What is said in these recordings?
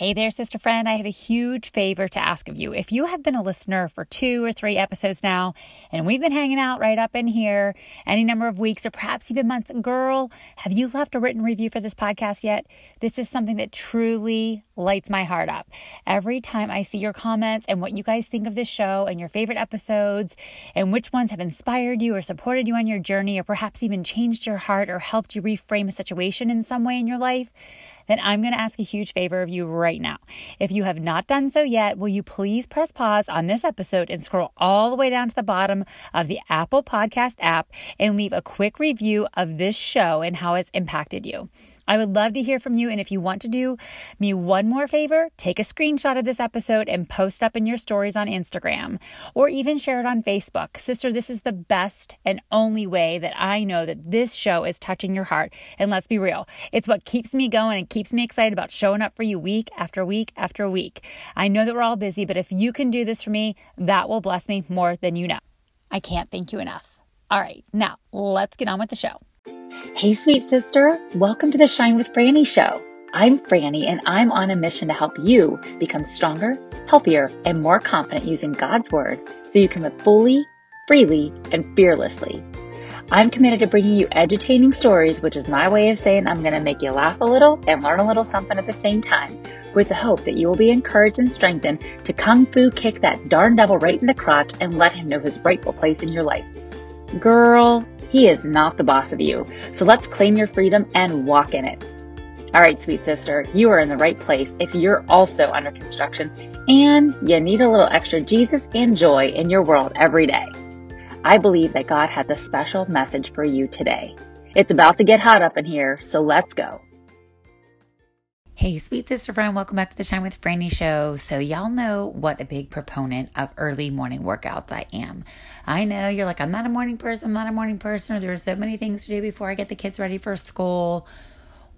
Hey there, sister friend. I have a huge favor to ask of you. If you have been a listener for two or three episodes now, and we've been hanging out right up in here any number of weeks or perhaps even months, girl, have you left a written review for this podcast yet? This is something that truly lights my heart up. Every time I see your comments and what you guys think of this show and your favorite episodes and which ones have inspired you or supported you on your journey or perhaps even changed your heart or helped you reframe a situation in some way in your life, then I'm going to ask a huge favor of you right now. If you have not done so yet, will you please press pause on this episode and scroll all the way down to the bottom of the Apple Podcast app and leave a quick review of this show and how it's impacted you? I would love to hear from you. And if you want to do me one more favor, take a screenshot of this episode and post up in your stories on Instagram or even share it on Facebook. Sister, this is the best and only way that I know that this show is touching your heart. And let's be real, it's what keeps me going and keeps me excited about showing up for you week after week after week. I know that we're all busy, but if you can do this for me, that will bless me more than you know. I can't thank you enough. All right, now let's get on with the show. Hey, sweet sister. Welcome to the Shine with Franny show. I'm Franny, and I'm on a mission to help you become stronger, healthier, and more confident using God's Word so you can live fully, freely, and fearlessly. I'm committed to bringing you edutaining stories, which is my way of saying I'm going to make you laugh a little and learn a little something at the same time, with the hope that you will be encouraged and strengthened to kung fu kick that darn devil right in the crotch and let him know his rightful place in your life. Girl, he is not the boss of you. So let's claim your freedom and walk in it. All right, sweet sister, you are in the right place if you're also under construction and you need a little extra Jesus and joy in your world every day. I believe that God has a special message for you today. It's about to get hot up in here, so let's go. Hey, sweet sister friend, welcome back to the Shine with Franny show. So, y'all know what a big proponent of early morning workouts I am. I know you're like, I'm not a morning person, I'm not a morning person, or there are so many things to do before I get the kids ready for school.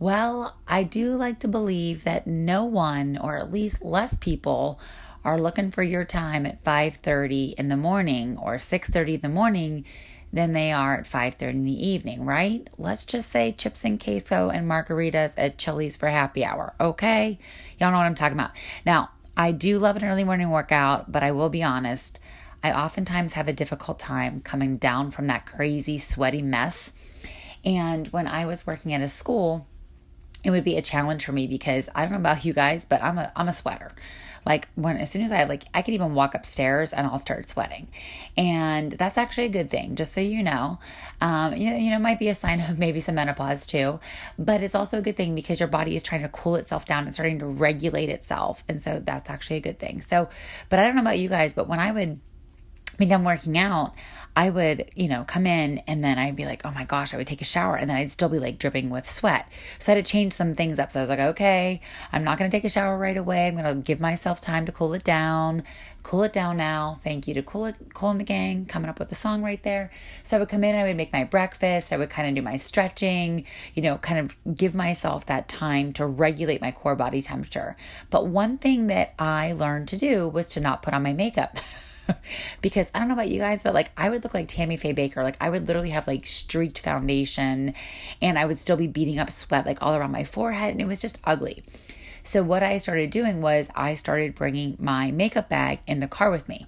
Well, I do like to believe that no one, or at least less people, are looking for your time at 5:30 in the morning or 6:30 in the morning than they are at 5:30 in the evening, right? Let's just say chips and queso and margaritas at Chili's for happy hour, okay? Y'all know what I'm talking about. Now, I do love an early morning workout, but I will be honest, I oftentimes have a difficult time coming down from that crazy sweaty mess. And when I was working at a school, it would be a challenge for me because I don't know about you guys, but I'm a I'm a sweater. Like when as soon as I like I could even walk upstairs and I'll start sweating. And that's actually a good thing, just so you know. Um, you know, you know, might be a sign of maybe some menopause too, but it's also a good thing because your body is trying to cool itself down and starting to regulate itself. And so that's actually a good thing. So, but I don't know about you guys, but when I would be done working out, I would, you know, come in and then I'd be like, oh my gosh, I would take a shower and then I'd still be like dripping with sweat. So I had to change some things up. So I was like, okay, I'm not going to take a shower right away. I'm going to give myself time to cool it down. Cool it down now. Thank you to Cool It, Kool and the Gang, coming up with the song right there. So I would come in, I would make my breakfast, I would kind of do my stretching, you know, kind of give myself that time to regulate my core body temperature. But one thing that I learned to do was to not put on my makeup. because I don't know about you guys, but like I would look like Tammy Faye Bakker. Like I would literally have like streaked foundation and I would still be beating up sweat like all around my forehead and it was just ugly. So what I started doing was I started bringing my makeup bag in the car with me.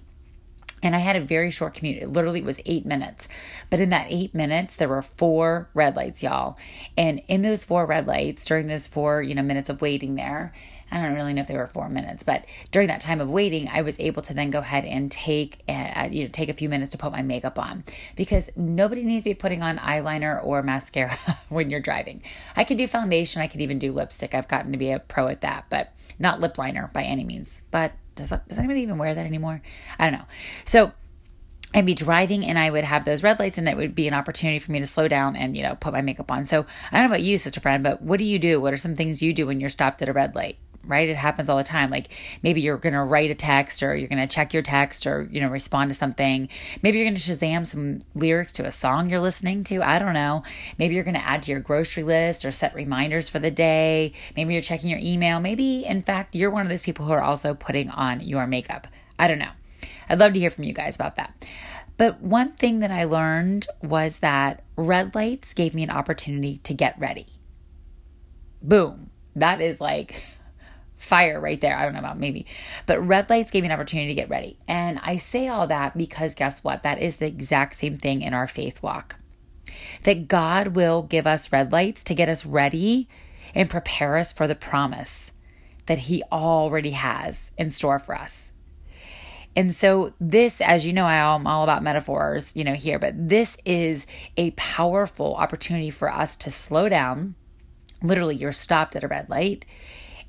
And I had a very short commute. It literally was eight minutes. But in that eight minutes, there were four red lights, y'all. And in those four red lights, during those four, you know, minutes of waiting there, I don't really know if they were four minutes, but during that time of waiting, I was able to then go ahead and take uh, you know take a few minutes to put my makeup on because nobody needs to be putting on eyeliner or mascara when you're driving. I could do foundation, I could even do lipstick. I've gotten to be a pro at that, but not lip liner by any means. But does does anybody even wear that anymore? I don't know. So I'd be driving and I would have those red lights and it would be an opportunity for me to slow down and, you know, put my makeup on. So I don't know about you, sister friend, but what do you do? What are some things you do when you're stopped at a red light? Right? It happens all the time. Like maybe you're going to write a text or you're going to check your text or, you know, respond to something. Maybe you're going to Shazam some lyrics to a song you're listening to. I don't know. Maybe you're going to add to your grocery list or set reminders for the day. Maybe you're checking your email. Maybe, in fact, you're one of those people who are also putting on your makeup. I don't know. I'd love to hear from you guys about that. But one thing that I learned was that red lights gave me an opportunity to get ready. Boom. That is like fire right there. I don't know about maybe, but red lights gave me an opportunity to get ready. And I say all that because guess what? That is the exact same thing in our faith walk. That God will give us red lights to get us ready and prepare us for the promise that He already has in store for us. And so, this, as you know, I'm all about metaphors, you know, here, but this is a powerful opportunity for us to slow down. Literally, you're stopped at a red light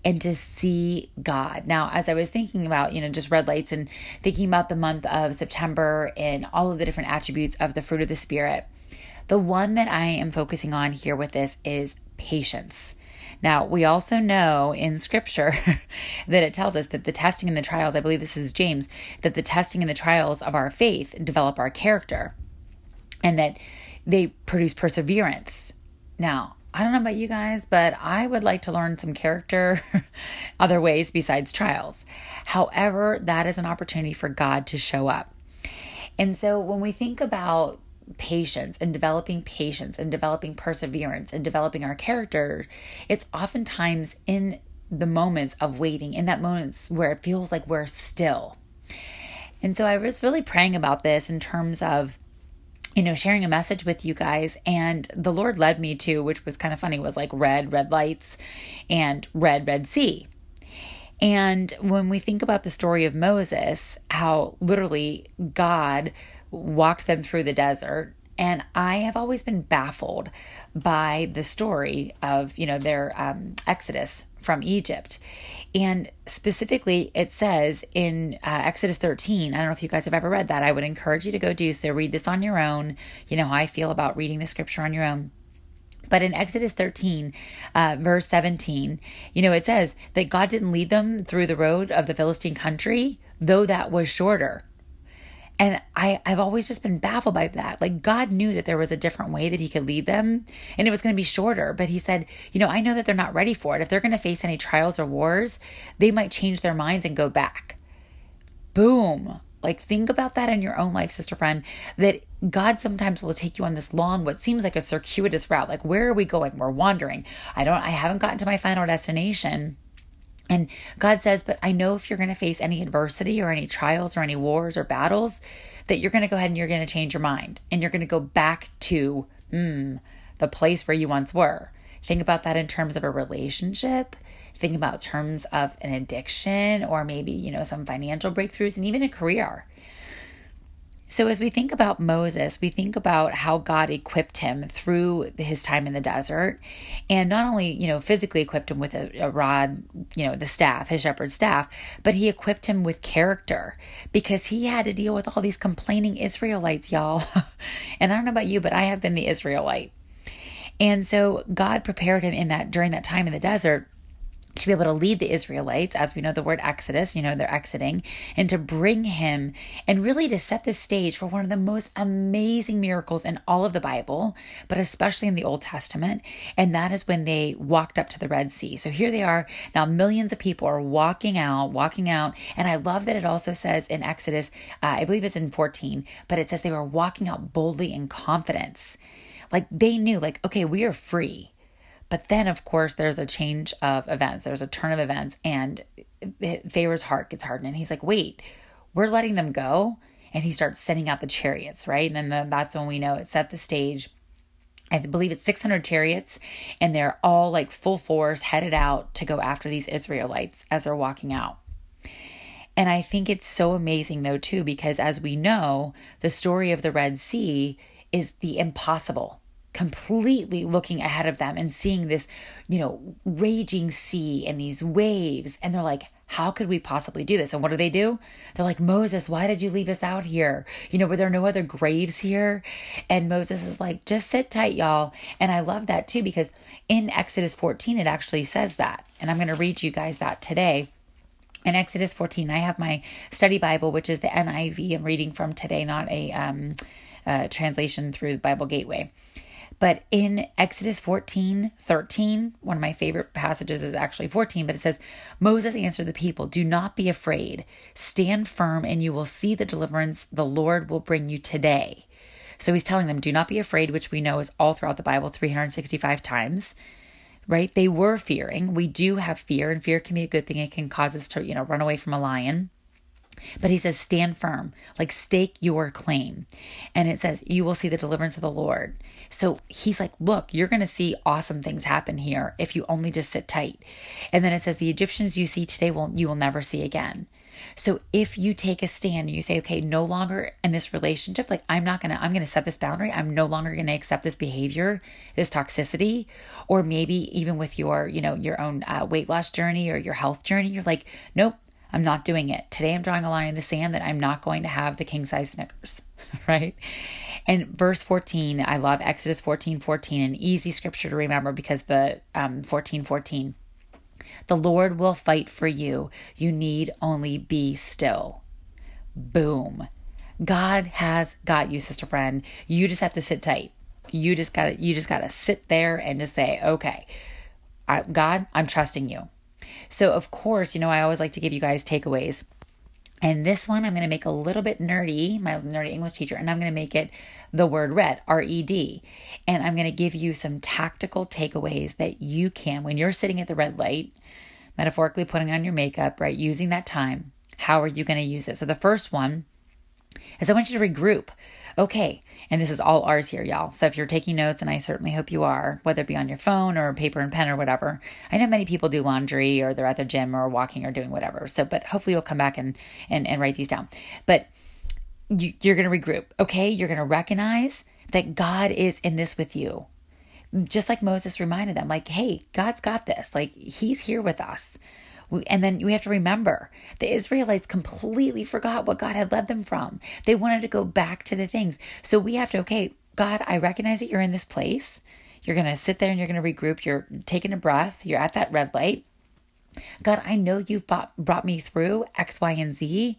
and to see God. Now, as I was thinking about, you know, just red lights and thinking about the month of September and all of the different attributes of the fruit of the Spirit, the one that I am focusing on here with this is patience. Now, we also know in scripture that it tells us that the testing and the trials, I believe this is James, that the testing and the trials of our faith develop our character and that they produce perseverance. Now, I don't know about you guys, but I would like to learn some character other ways besides trials. However, that is an opportunity for God to show up. And so when we think about patience and developing patience and developing perseverance and developing our character, it's oftentimes in the moments of waiting, in that moments where it feels like we're still. And so I was really praying about this in terms of you know, sharing a message with you guys. And the Lord led me to, which was kind of funny, was like red, red lights and red, red sea. And when we think about the story of Moses, how literally God walked them through the desert. And I have always been baffled by the story of, you know, their um, exodus from Egypt. And specifically, it says in uh, Exodus 13, I don't know if you guys have ever read that. I would encourage you to go do so. Read this on your own. You know how I feel about reading the scripture on your own. But in Exodus 13, uh, verse 17, you know, it says that God didn't lead them through the road of the Philistine country, though that was shorter. And I, I've always just been baffled by that. Like, God knew that there was a different way that He could lead them, and it was going to be shorter. But He said, You know, I know that they're not ready for it. If they're going to face any trials or wars, they might change their minds and go back. Boom. Like, think about that in your own life, sister friend, that God sometimes will take you on this long, what seems like a circuitous route. Like, where are we going? We're wandering. I don't, I haven't gotten to my final destination and God says, But I know if you're going to face any adversity or any trials or any wars or battles, that you're going to go ahead and you're going to change your mind and you're going to go back to mm, the place where you once were. Think about that in terms of a relationship. Think about terms of an addiction or maybe, you know, some financial breakthroughs and even a career. So, as we think about Moses, we think about how God equipped him through his time in the desert, and not only, you know, physically equipped him with a, a, rod, you know, the staff, his shepherd's staff, but he equipped him with character because he had to deal with all these complaining Israelites, y'all. and I don't know about you, but I have been the Israelite. And so, God prepared him in that during that time in the desert to be able to lead the Israelites, as we know the word Exodus, you know, they're exiting, and to bring him and really to set the stage for one of the most amazing miracles in all of the Bible, but especially in the Old Testament. And that is when they walked up to the Red Sea. So here they are. Now, millions of people are walking out, walking out. And I love that it also says in Exodus, uh, I believe it's in 14, but it says they were walking out boldly in confidence. Like they knew, like, okay, we are free but then, of course, there's a change of events. There's a turn of events, and Pharaoh's heart gets hardened. And he's like, wait, we're letting them go? And he starts sending out the chariots, right? And then the, that's when we know it set the stage. I believe it's 600 chariots, and they're all like full force headed out to go after these Israelites as they're walking out. And I think it's so amazing, though, too, because as we know, the story of the Red Sea is the impossible completely looking ahead of them and seeing this, you know, raging sea and these waves. And they're like, how could we possibly do this? And what do they do? They're like, Moses, why did you leave us out here? You know, were there no other graves here? And Moses is like, just sit tight, y'all. And I love that too, because in Exodus 14, it actually says that. And I'm going to read you guys that today. In Exodus 14, I have my study Bible, which is the NIV I'm reading from today, not a um, uh, translation through the Bible Gateway. But in Exodus 14 13, one of my favorite passages is actually 14, but it says, Moses answered the people, Do not be afraid. Stand firm, and you will see the deliverance the Lord will bring you today. So he's telling them, Do not be afraid, which we know is all throughout the Bible 365 times. right? They were fearing. We do have fear, and fear can be a good thing. It can cause us to, you know, run away from a lion. But he says, stand firm, like stake your claim. And it says, you will see the deliverance of the Lord. So he's like, look, you're going to see awesome things happen here if you only just sit tight. And then it says, the Egyptians you see today will you will never see again. So if you take a stand and you say, okay, no longer in this relationship, like I'm not gonna, I'm gonna set this boundary. I'm no longer gonna accept this behavior, this toxicity, or maybe even with your, you know, your own uh, weight loss journey or your health journey, you're like, nope, I'm not doing it. Today I'm drawing a line in the sand that I'm not going to have the king size Snickers, right? And verse 14, I love Exodus 14 14, an easy scripture to remember because the um, 14 14 the Lord will fight for you. You need only be still. Boom. God has got you, sister friend. You just have to sit tight. You just got to you just got to sit there and just say, "Okay, I, God, I'm trusting you." So, of course, you know, I always like to give you guys takeaways. And this one I'm going to make a little bit nerdy, my nerdy English teacher, and I'm going to make it the word red, R E D. And I'm going to give you some tactical takeaways that you can, when you're sitting at the red light, metaphorically putting on your makeup, right? Using that time. How are you going to use it? So the first one is I want you to regroup. Okay, and this is all ours here, y'all. So if you're taking notes, and I certainly hope you are, whether it be on your phone or paper and pen or whatever. I know many people do laundry or they're at the gym or walking or doing whatever. So, but hopefully you'll come back and and, and write these down. But you, you're going to regroup. Okay, you're going to recognize that God is in this with you just like Moses reminded them, like, hey, God's got this. Like, he's here with us. And then we have to remember the Israelites completely forgot what God had led them from. They wanted to go back to the things. So we have to, okay, God, I recognize that you're in this place. You're going to sit there and you're going to regroup. You're taking a breath. You're at that red light. God, I know you've brought, brought me through X, Y, and Z.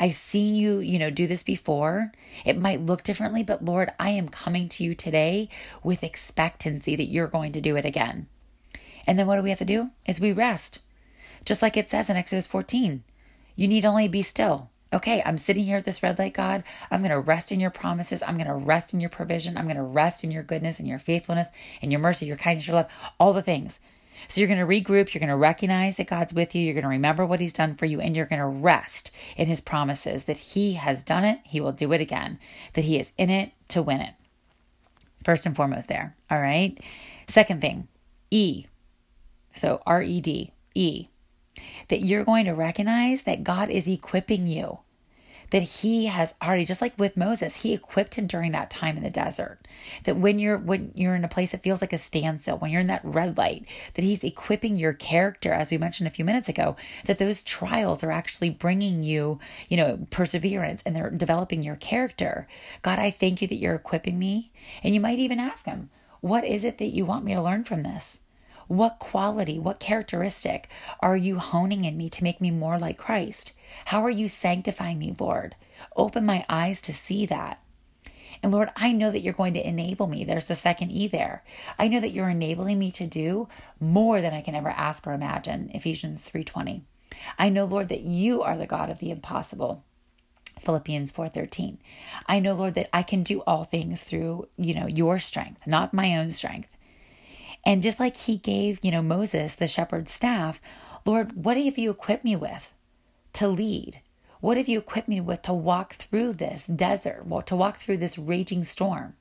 I've seen you, you know, do this before. It might look differently, but Lord, I am coming to you today with expectancy that you're going to do it again. And then what do we have to do? Is we rest. Just like it says in Exodus 14. You need only be still. Okay, I'm sitting here at this red light, God. I'm going to rest in your promises. I'm going to rest in your provision. I'm going to rest in your goodness and your faithfulness and your mercy, your kindness, your love, all the things. So you're going to regroup, you're going to recognize that God's with you, you're going to remember what He's done for you, and you're going to rest in His promises that He has done it, He will do it again, that He is in it to win it. First and foremost, there. All right. Second thing, E. So R E D, E. That you're going to recognize that God is equipping you that he has already just like with Moses he equipped him during that time in the desert that when you're when you're in a place that feels like a standstill when you're in that red light that he's equipping your character as we mentioned a few minutes ago that those trials are actually bringing you you know perseverance and they're developing your character. God i thank you that you're equipping me. And you might even ask him what is it that you want me to learn from this what quality, what characteristic are you honing in me to make me more like Christ? How are you sanctifying me, Lord? Open my eyes to see that. And Lord, I know that you're going to enable me. There's the second E there. I know that you're enabling me to do more than I can ever ask or imagine. Ephesians 3:20. I know, Lord, that you are the God of the impossible. Philippians 4:13. I know, Lord, that I can do all things through, you know, your strength, not my own strength. And just like he gave, you know, Moses the shepherd's staff, Lord, what have you equipped me with to lead? What have you equipped me with to walk through this desert, to walk through this raging storm?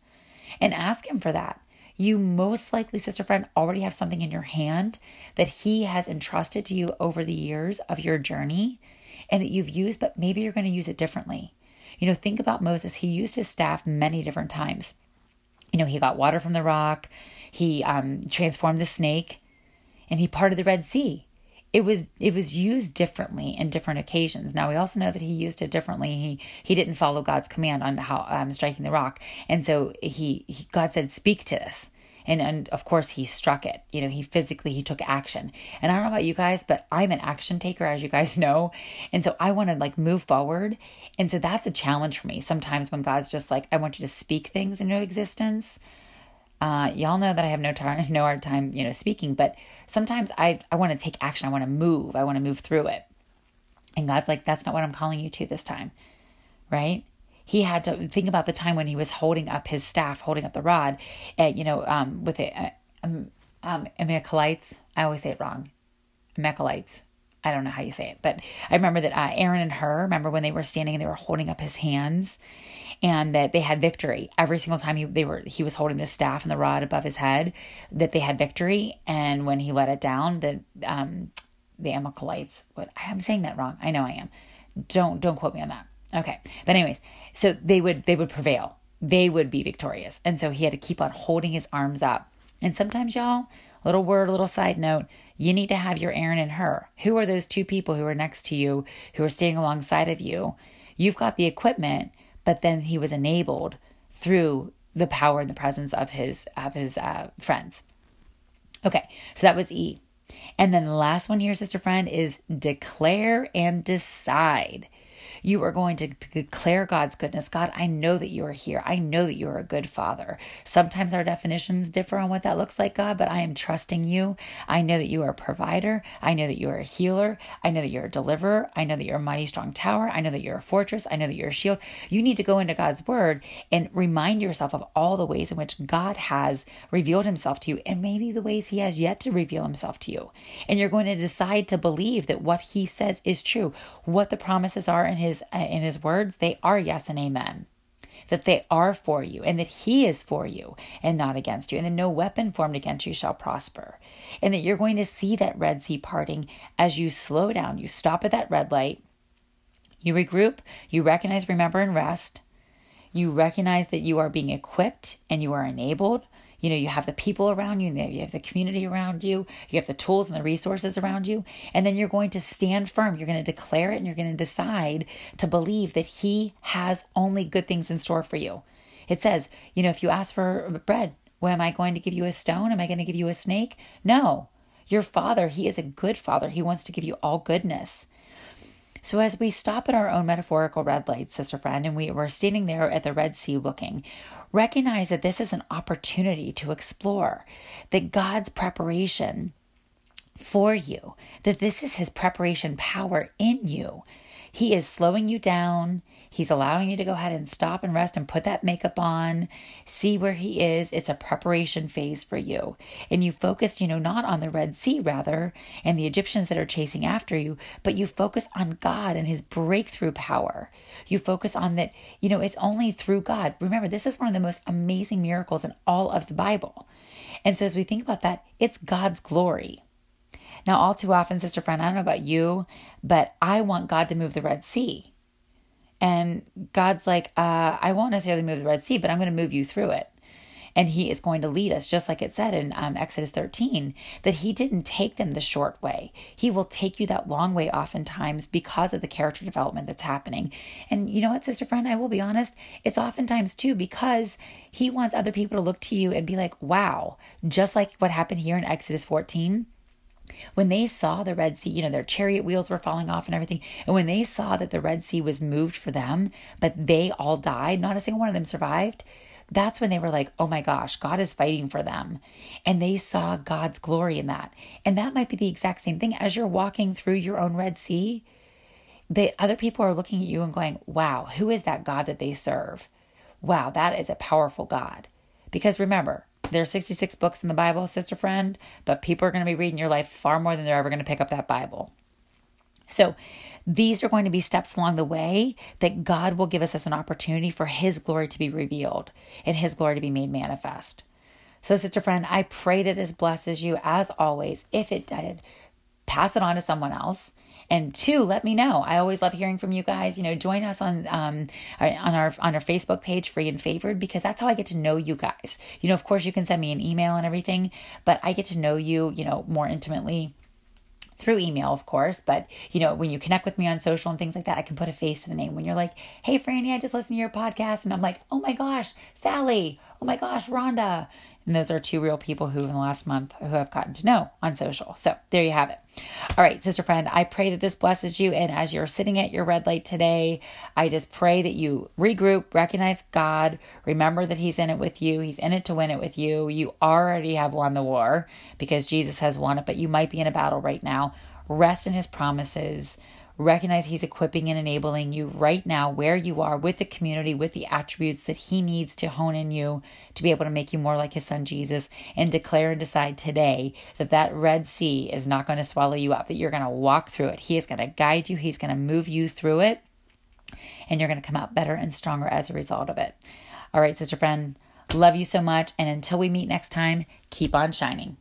And ask him for that. You most likely, sister friend, already have something in your hand that he has entrusted to you over the years of your journey and that you've used, but maybe you're going to use it differently. You know, think about Moses. He used his staff many different times. You know, he got water from the rock, he um, transformed the snake, and he parted the Red Sea. It was it was used differently in different occasions. Now we also know that he used it differently. He he didn't follow God's command on how um, striking the rock, and so he, he God said, "Speak to this." and and of course he struck it you know he physically he took action and i don't know about you guys but i'm an action taker as you guys know and so i want to like move forward and so that's a challenge for me sometimes when god's just like i want you to speak things into existence uh, y'all know that I have no time, no hard time, you know, speaking, but sometimes I, I want to take action. I want to move. I want to move through it. And God's like, that's not what I'm calling you to this time. Right. He had to think about the time when he was holding up his staff, holding up the rod, uh, you know, um, with it. Uh, um, um, Amalekites. I always say it wrong. Amalekites. I don't know how you say it, but I remember that uh, Aaron and Hur, remember when they were standing and they were holding up his hands and that they had victory. Every single time he they were he was holding the staff and the rod above his head that they had victory. And when he let it down the um the Amalekites what I'm saying that wrong. I know I am. Don't don't quote me on that. Okay. But anyways so they would they would prevail. They would be victorious. And so he had to keep on holding his arms up. And sometimes y'all little word little side note you need to have your Aaron and Hur. Who are those two people who are next to you, who are standing alongside of you? You've got the equipment, but then he was enabled through the power and the presence of his of his uh, friends. Okay, so that was E. And then the last one here, sister friend, is declare and decide. You are going to, declare God's goodness. God, I know that you are here. I know that you are a good father. Sometimes our definitions differ on what that looks like, God, but I am trusting you. I know that you are a provider. I know that you are a healer. I know that you're a deliverer. I know that you're a mighty strong tower. I know that you're a fortress. I know that you're a shield. You need to go into God's word and remind yourself of all the ways in which God has revealed himself to you and maybe the ways he has yet to reveal himself to you. And you're going to decide to believe that what he says is true, what the promises are in his his uh, in his words, they are yes and amen. That they are for you and that he is for you and not against you, and that no weapon formed against you shall prosper. And that you're going to see that Red Sea parting as you slow down, you stop at that red light, you regroup, you recognize, remember, and rest. You recognize that you are being equipped and you are enabled you know, you have the people around you, you have the community around you, you have the tools and the resources around you, and then you're going to stand firm. You're going to declare it and you're going to decide to believe that He has only good things in store for you. It says, you know, if you ask for bread, well, am I going to give you a stone? Am I going to give you a snake? No. Your Father, He is a good Father. He wants to give you all goodness. So, as we stop at our own metaphorical red light, sister friend, and we were standing there at the Red Sea looking, recognize that this is an opportunity to explore, that God's preparation for you, that this is His preparation power in you. He is slowing you down. He's allowing you to go ahead and stop and rest and put that makeup on, see where he is. It's a preparation phase for you. And you focused, you know, not on the Red Sea, rather, and the Egyptians that are chasing after you, but you focus on God and his breakthrough power. You focus on that, you know, it's only through God. Remember, this is one of the most amazing miracles in all of the Bible. And so as we think about that, it's God's glory. Now, all too often, sister friend, I don't know about you, but I want God to move the Red Sea. And God's like, uh, I won't necessarily move the Red Sea, but I'm going to move you through it. And he is going to lead us, just like it said in um, Exodus 13, that he didn't take them the short way. He will take you that long way, oftentimes, because of the character development that's happening. And you know what, sister friend, I will be honest, it's oftentimes too because he wants other people to look to you and be like, wow, just like what happened here in Exodus 14 when they saw the Red Sea, you know, their chariot wheels were falling off and everything. And when they saw that the Red Sea was moved for them, but they all died, not a single one of them survived, that's when they were like, oh my gosh, God is fighting for them. And they saw God's glory in that. And that might be the exact same thing as you're walking through your own Red Sea. The other people are looking at you and going, wow, who is that God that they serve? Wow, that is a powerful God. Because remember, there are 66 books in the Bible, sister friend, but people are going to be reading your life far more than they're ever going to pick up that Bible. So, these are going to be steps along the way that God will give us as an opportunity for His glory to be revealed and His glory to be made manifest. So, sister friend, I pray that this blesses you as always. If it did, pass it on to someone else. And two, let me know. I always love hearing from you guys. You know, join us on um on our on our Facebook page, Free and Favored, because that's how I get to know you guys. You know, of course, you can send me an email and everything, but I get to know you, you know, more intimately through email, of course. But you know, when you connect with me on social and things like that, I can put a face to the name. When you're like, "Hey, Franny, I just listened to your podcast," and I'm like, "Oh my gosh, Sally! Oh my gosh, Rhonda!" And those are two real people who, in the last month, who I've gotten to know on social. So there you have it. All right, sister friend, I pray that this blesses you. And as you're sitting at your red light today, I just pray that you regroup, recognize God, remember that He's in it with you. He's in it to win it with you. You already have won the war because Jesus has won it, but you might be in a battle right now. Rest in His promises Recognize He's equipping and enabling you right now where you are with the community, with the attributes that He needs to hone in you to be able to make you more like His Son Jesus. And declare and decide today that that Red Sea is not going to swallow you up, that you're going to walk through it. He is going to guide you, He's going to move you through it, and you're going to come out better and stronger as a result of it. All right, sister friend, love you so much. And until we meet next time, keep on shining.